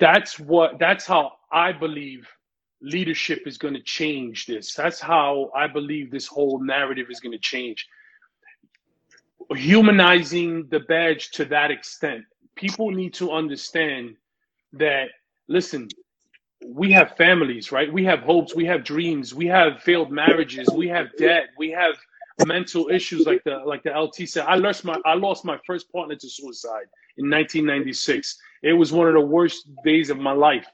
that's what. That's how I believe leadership is going to change this. That's how I believe this whole narrative is going to change humanizing the badge to that extent. People need to understand that, listen, we have families, right? We have hopes, we have dreams, we have failed marriages, we have debt, we have mental issues like the like the LT said. I lost my I lost my first partner to suicide in 1996. It was one of the worst days of my life.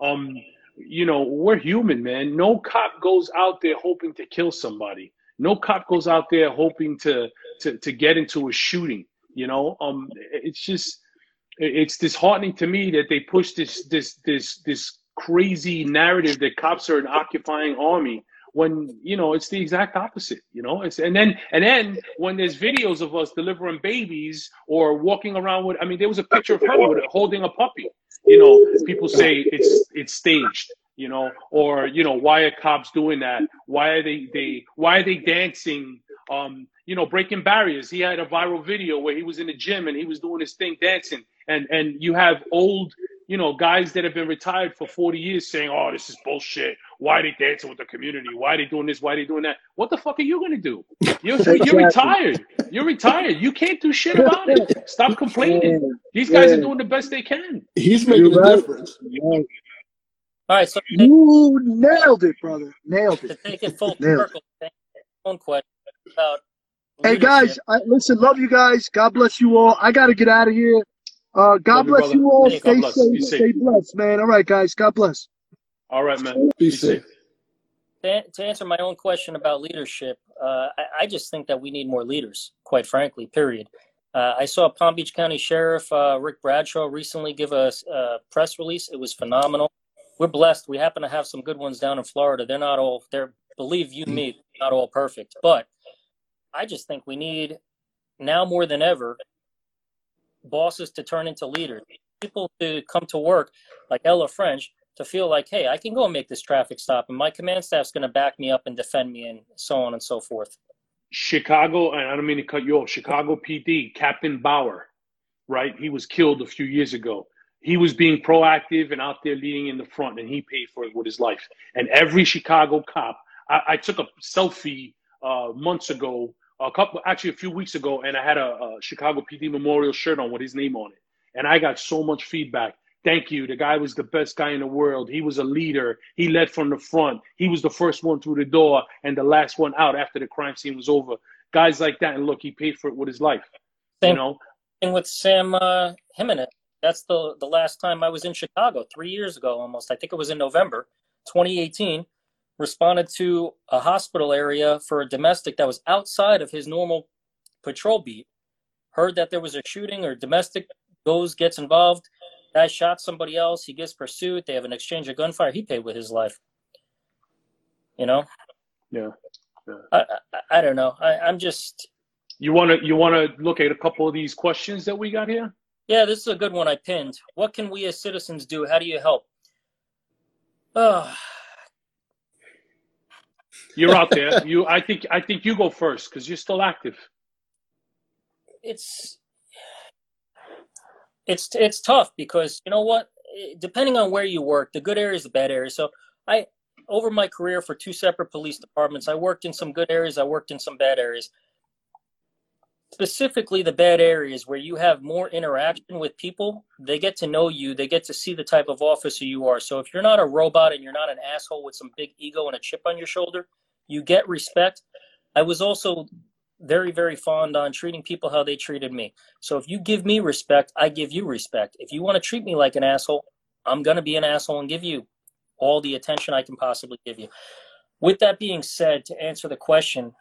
Um, you know, we're human, man. No cop goes out there hoping to kill somebody. No cop goes out there hoping to to to get into a shooting. You know, um, it's just it's disheartening to me that they push this this this this crazy narrative that cops are an occupying army when you know it's the exact opposite you know? It's and then and then when there's videos of us delivering babies or walking around with i mean there was a picture of her with, holding a puppy you know? People say it's it's staged you know? Or you know why are cops doing that? Why are they they why are they dancing um you know breaking barriers he had a viral video where he was in the gym and he was doing his thing dancing and and you have old you know, guys that have been retired for 40 years saying, oh, this is bullshit. Why are they dancing with the community? Why are they doing this? Why are they doing that? What the fuck are you going to do? You're, exactly. you're retired. You're retired. You can't do shit about it. Stop complaining. These guys yeah. are doing the best they can. He's making a difference. All right, so you nailed it, brother. Nailed it. To take it full circle, one question about. Hey guys, I, listen, love you guys. God bless you all. I got to get out of here. Uh, God bless you all. Stay safe. Stay blessed, man. All right, guys. God bless. All right, man. Be, Be safe. To, to, answer my own question about leadership, uh, I, I, just think that we need more leaders, quite frankly, period. Uh, I saw Palm Beach County Sheriff uh, Rick Bradshaw recently give a, a press release. It was phenomenal. We're blessed. We happen to have some good ones down in Florida. They're not all, they're, believe you me, not all perfect. But I just think we need, now more than ever, bosses to turn into leaders, people to come to work like Ella French to feel like, hey, I can go and make this traffic stop, and my command staff's going to back me up and defend me, and so on and so forth. Chicago, and I don't mean to cut you off. Chicago PD, Captain Bauer, right? He was killed a few years ago. He was being proactive and out there leading in the front, and he paid for it with his life. And every Chicago cop, I, I took a selfie uh, months ago a couple, actually a few weeks ago, and I had a, a, Chicago PD memorial shirt on with his name on it, and I got so much feedback. Thank you. The guy was the best guy in the world. He was a leader. He led from the front. He was the first one through the door and the last one out after the crime scene was over. Guys like that, and look, he paid for it with his life. Same, you know. And with Sam uh, Jimenez, that's the the last time I was in Chicago, three years ago almost. I think it was in November, 2018 responded to a hospital area for a domestic that was outside of his normal patrol beat, heard that there was a shooting or domestic, goes, gets involved. Guy shot somebody else. He gets pursued. They have an exchange of gunfire. He paid with his life. You know? Yeah. yeah. I, I, I don't know. I, I'm just. You want to you want to look at a couple of these questions that we got here? Yeah, this is a good one I pinned. What can we as citizens do? How do you help? Oh, you're out there. You, I think, I think you go first because you're still active. It's, it's, it's tough because you know what? Depending on where you work, the good areas, the bad areas. So I, over my career for two separate police departments, I worked in some good areas. I worked in some bad areas. Specifically, the bad areas where you have more interaction with people, they get to know you. They get to see the type of officer you are. So if you're not a robot and you're not an asshole with some big ego and a chip on your shoulder, you get respect. I was also very, very fond on treating people how they treated me. So if you give me respect, I give you respect. If you want to treat me like an asshole, I'm going to be an asshole and give you all the attention I can possibly give you. With that being said, to answer the question,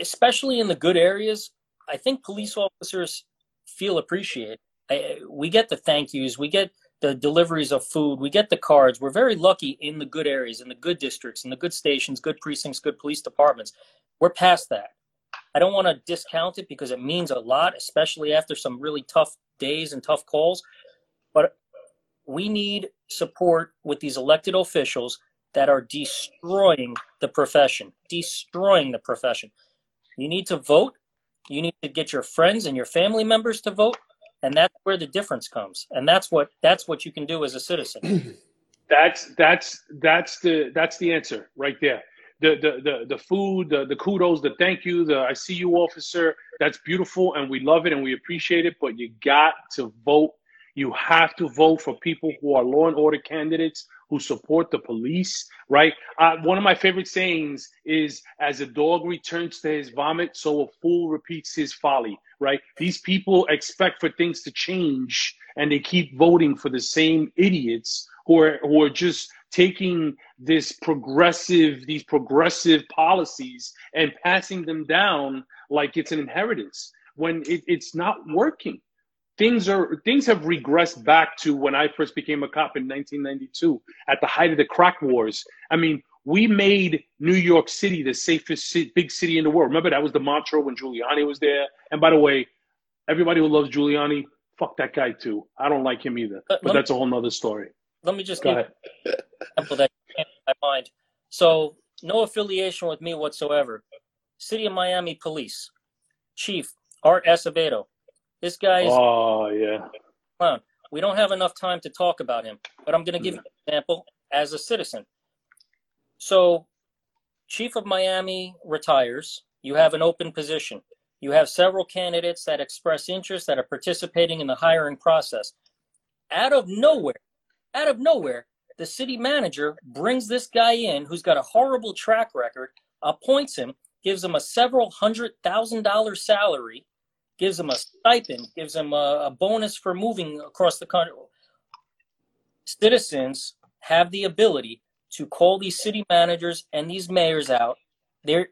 especially in the good areas, I think police officers feel appreciated. I, we get the thank yous, we get the deliveries of food. We get the cards. We're very lucky in the good areas, in the good districts, in the good stations, good precincts, good police departments. We're past that. I don't want to discount it because it means a lot, especially after some really tough days and tough calls. But we need support with these elected officials that are destroying the profession, destroying the profession. You need to vote. You need to get your friends and your family members to vote and that's where the difference comes. And that's what that's what you can do as a citizen. That's that's that's the that's the answer right there. The the the, the food the, the kudos the thank you the i see you officer. That's beautiful and we love it and we appreciate it but you got to vote. You have to vote for people who are law and order candidates who support the police, right? Uh, one of my favorite sayings is as a dog returns to his vomit, so a fool repeats his folly, right? These people expect for things to change and they keep voting for the same idiots who are, who are just taking this progressive, these progressive policies and passing them down like it's an inheritance when it, it's not working. Things are things have regressed back to when I first became a cop in 1992 at the height of the crack wars. I mean, we made New York City the safest big city in the world. Remember that was the mantra when Giuliani was there. And by the way, everybody who loves Giuliani, fuck that guy too. I don't like him either. Uh, but that's a whole nother story. Let me just Go give an example that came to my mind. So no affiliation with me whatsoever. City of Miami Police Chief Art Acevedo. This guy is. Oh yeah. Clown. We don't have enough time to talk about him, but I'm going to give you an example as a citizen. So, Chief of Miami retires. You have an open position. You have several candidates that express interest that are participating in the hiring process. Out of nowhere, out of nowhere, the city manager brings this guy in who's got a horrible track record, appoints him, gives him a several hundred thousand dollar salary, gives him a stipend, gives him a, a bonus for moving across the country. Citizens have the ability to call these city managers and these mayors out. There,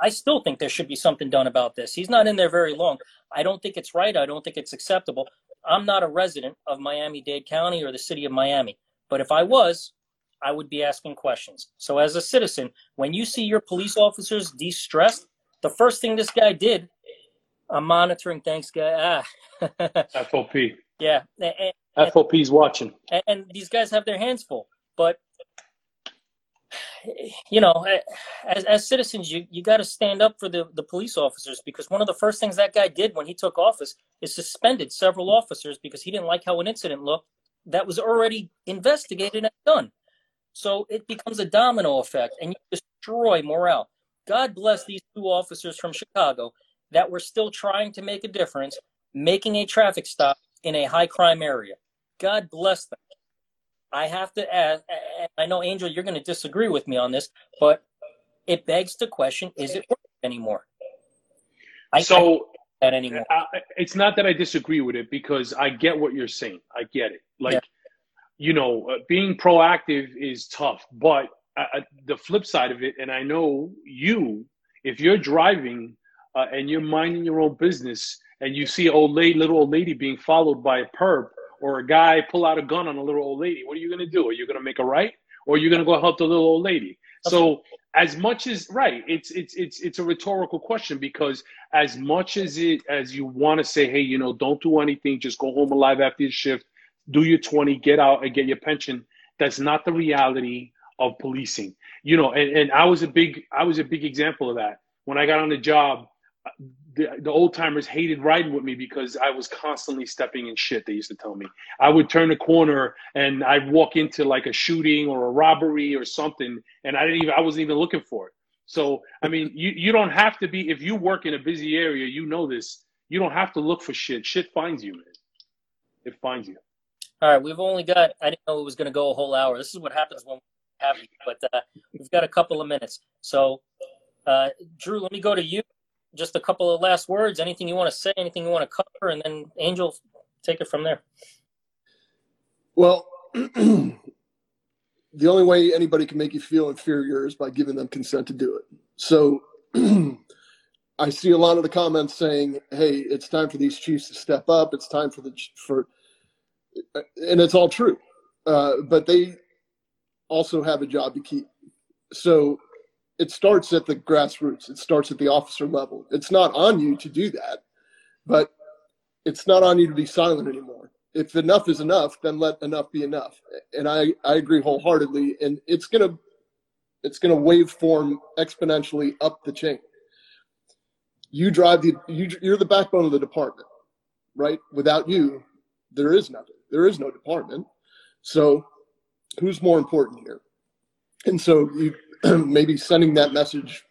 I still think there should be something done about this. He's not in there very long. I don't think it's right. I don't think it's acceptable. I'm not a resident of Miami-Dade County or the city of Miami. But if I was, I would be asking questions. So as a citizen, when you see your police officers de-stressed, the first thing this guy did, I'm monitoring. Thanks, guy. Ah. FOP. Yeah. And, FOP's watching. And, and these guys have their hands full. But you know, as, as citizens, you, you got to stand up for the, the police officers because one of the first things that guy did when he took office is suspended several officers because he didn't like how an incident looked that was already investigated and done. So it becomes a domino effect and you destroy morale. God bless these two officers from Chicago that were still trying to make a difference, making a traffic stop in a high crime area. God bless them. I have to ask, I know, Angel, you're going to disagree with me on this, but it begs the question is it working anymore? I, so, that anymore. I, it's not that I disagree with it because I get what you're saying. I get it. Like, yeah. you know, uh, being proactive is tough, but uh, the flip side of it, and I know you, if you're driving uh, and you're minding your own business and you see old lady, little old lady being followed by a perp or a guy pull out a gun on a little old lady, what are you going to do? Are you going to make a right or are you going to go help the little old lady? So as much as right, it's it's it's it's a rhetorical question because as much as it as you want to say, hey, you know, don't do anything, just go home alive after your shift, do your 20, get out and get your pension. That's not the reality of policing. You know, and, and I was a big I was a big example of that. When I got on the job, the, the old timers hated riding with me because I was constantly stepping in shit. They used to tell me I would turn a corner and I'd walk into like a shooting or a robbery or something, and I didn't even I wasn't even looking for it. So I mean, you you don't have to be if you work in a busy area, you know this. You don't have to look for shit. Shit finds you, man. It finds you. All right, we've only got. I didn't know it was going to go a whole hour. This is what happens when we have you, but uh, we've got a couple of minutes. So, uh, Drew, let me go to you just a couple of last words. Anything you want to say? Anything you want to cover? And then Angel, take it from there. Well, the only way anybody can make you feel inferior is by giving them consent to do it. So I see a lot of the comments saying, "Hey, it's time for these chiefs to step up. It's time for the for," and it's all true, uh, but they also have a job to keep. So it starts at the grassroots. It starts at the officer level. It's not on you to do that, but it's not on you to be silent anymore. If enough is enough, then let enough be enough. And I, I agree wholeheartedly. And it's gonna it's gonna waveform exponentially up the chain. You drive the you, you're the backbone of the department, right? Without you, there is nothing. There is no department. So who's more important here? And so you maybe sending that message.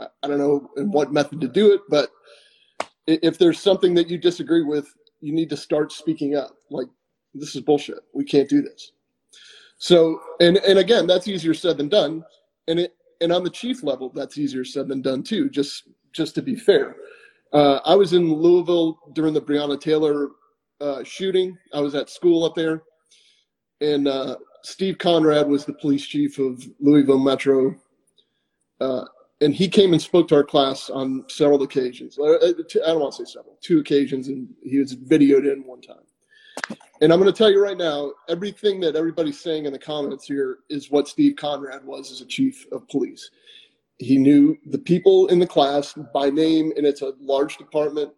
I don't know in what method to do it, but if there's something that you disagree with, you need to start speaking up. Like, this is bullshit. We can't do this. So, and and again, that's easier said than done. And it and on the chief level, that's easier said than done too. Just just to be fair, uh, I was in Louisville during the Breonna Taylor uh, shooting. I was at school up there, and uh, Steve Conrad was the police chief of Louisville Metro. Uh, and he came and spoke to our class on several occasions. Uh, I don't want to say several, two occasions, and he was videoed in one time. And I'm going to tell you right now, everything that everybody's saying in the comments here is what Steve Conrad was as a chief of police. He knew the people in the class by name, and it's a large department.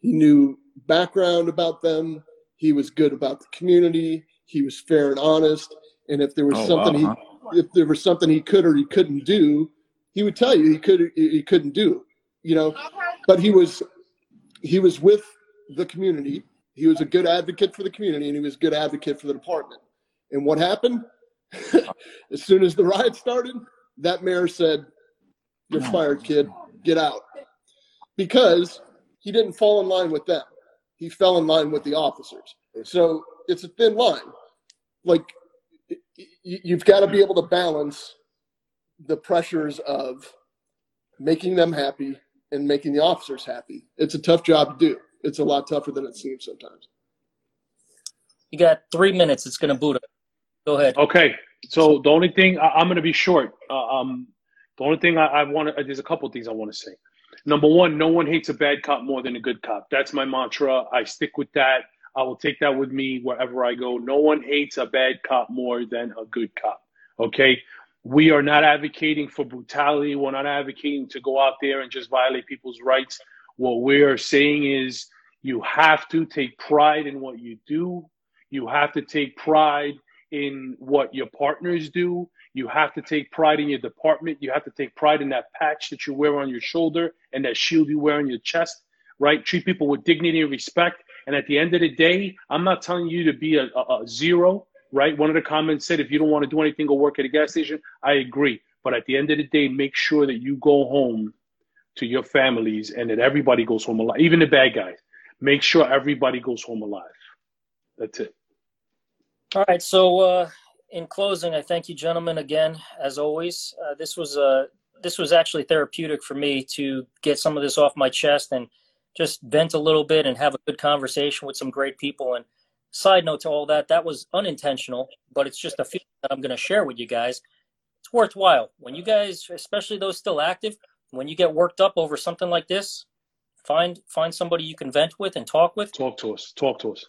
He knew background about them. He was good about the community. He was fair and honest. And if there was Oh, something wow, he, if there was something he could or he couldn't do, he would tell you he could he couldn't do. You know, but he was he was with the community. He was a good advocate for the community, and he was a good advocate for the department. And what happened? as soon as the riot started, that mayor said, "You're fired, kid. Get out," because he didn't fall in line with them. He fell in line with the officers. So it's a thin line. Like y- y- you've got to be able to balance the pressures of making them happy and making the officers happy. It's a tough job to do. It's a lot tougher than it seems sometimes. You got three minutes. It's going to boot up. Go ahead. Okay, so the only thing I, I'm going to be short. Uh, um, the only thing I, I want to there's a couple of things I want to say. Number one, no one hates a bad cop more than a good cop. That's my mantra. I stick with that. I will take that with me wherever I go. No one hates a bad cop more than a good cop. Okay. We are not advocating for brutality. We're not advocating to go out there and just violate people's rights. What we are saying is you have to take pride in what you do. You have to take pride in what your partners do. You have to take pride in your department. You have to take pride in that patch that you wear on your shoulder and that shield you wear on your chest, right? Treat people with dignity and respect. And at the end of the day, I'm not telling you to be a, a, a zero, right? One of the comments said, if you don't want to do anything, go work at a gas station. I agree. But at the end of the day, make sure that you go home to your families and that everybody goes home alive, even the bad guys. Make sure everybody goes home alive. That's it. All right. So, uh, in closing, I thank you, gentlemen, again as always. Uh, this was uh, this was actually therapeutic for me to get some of this off my chest and just vent a little bit and have a good conversation with some great people. And side note to all that, that was unintentional, but it's just a feeling that I'm going to share with you guys. It's worthwhile when you guys, especially those still active, when you get worked up over something like this, find find somebody you can vent with and talk with. Talk to us. Talk to us.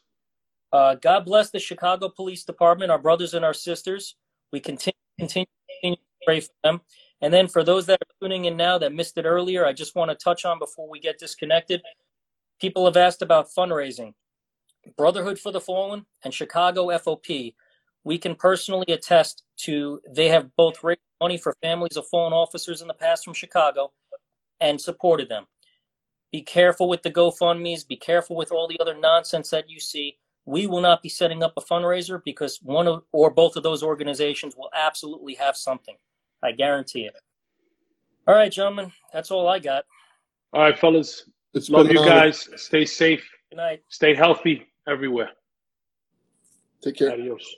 Uh, God bless the Chicago Police Department, our brothers and our sisters. We continue, continue, continue to pray for them. And then for those that are tuning in now that missed it earlier, I just want to touch on before we get disconnected. People have asked about fundraising. Brotherhood for the Fallen and Chicago FOP, we can personally attest to they have both raised money for families of fallen officers in the past from Chicago and supported them. Be careful with the GoFundMe's, be careful with all the other nonsense that you see we will not be setting up a fundraiser because one of, or both of those organizations will absolutely have something. I guarantee it. All right, gentlemen, that's all I got. All right, fellas. It's Love you an honor. guys. Stay safe. Good night. Stay healthy everywhere. Take care. Adios.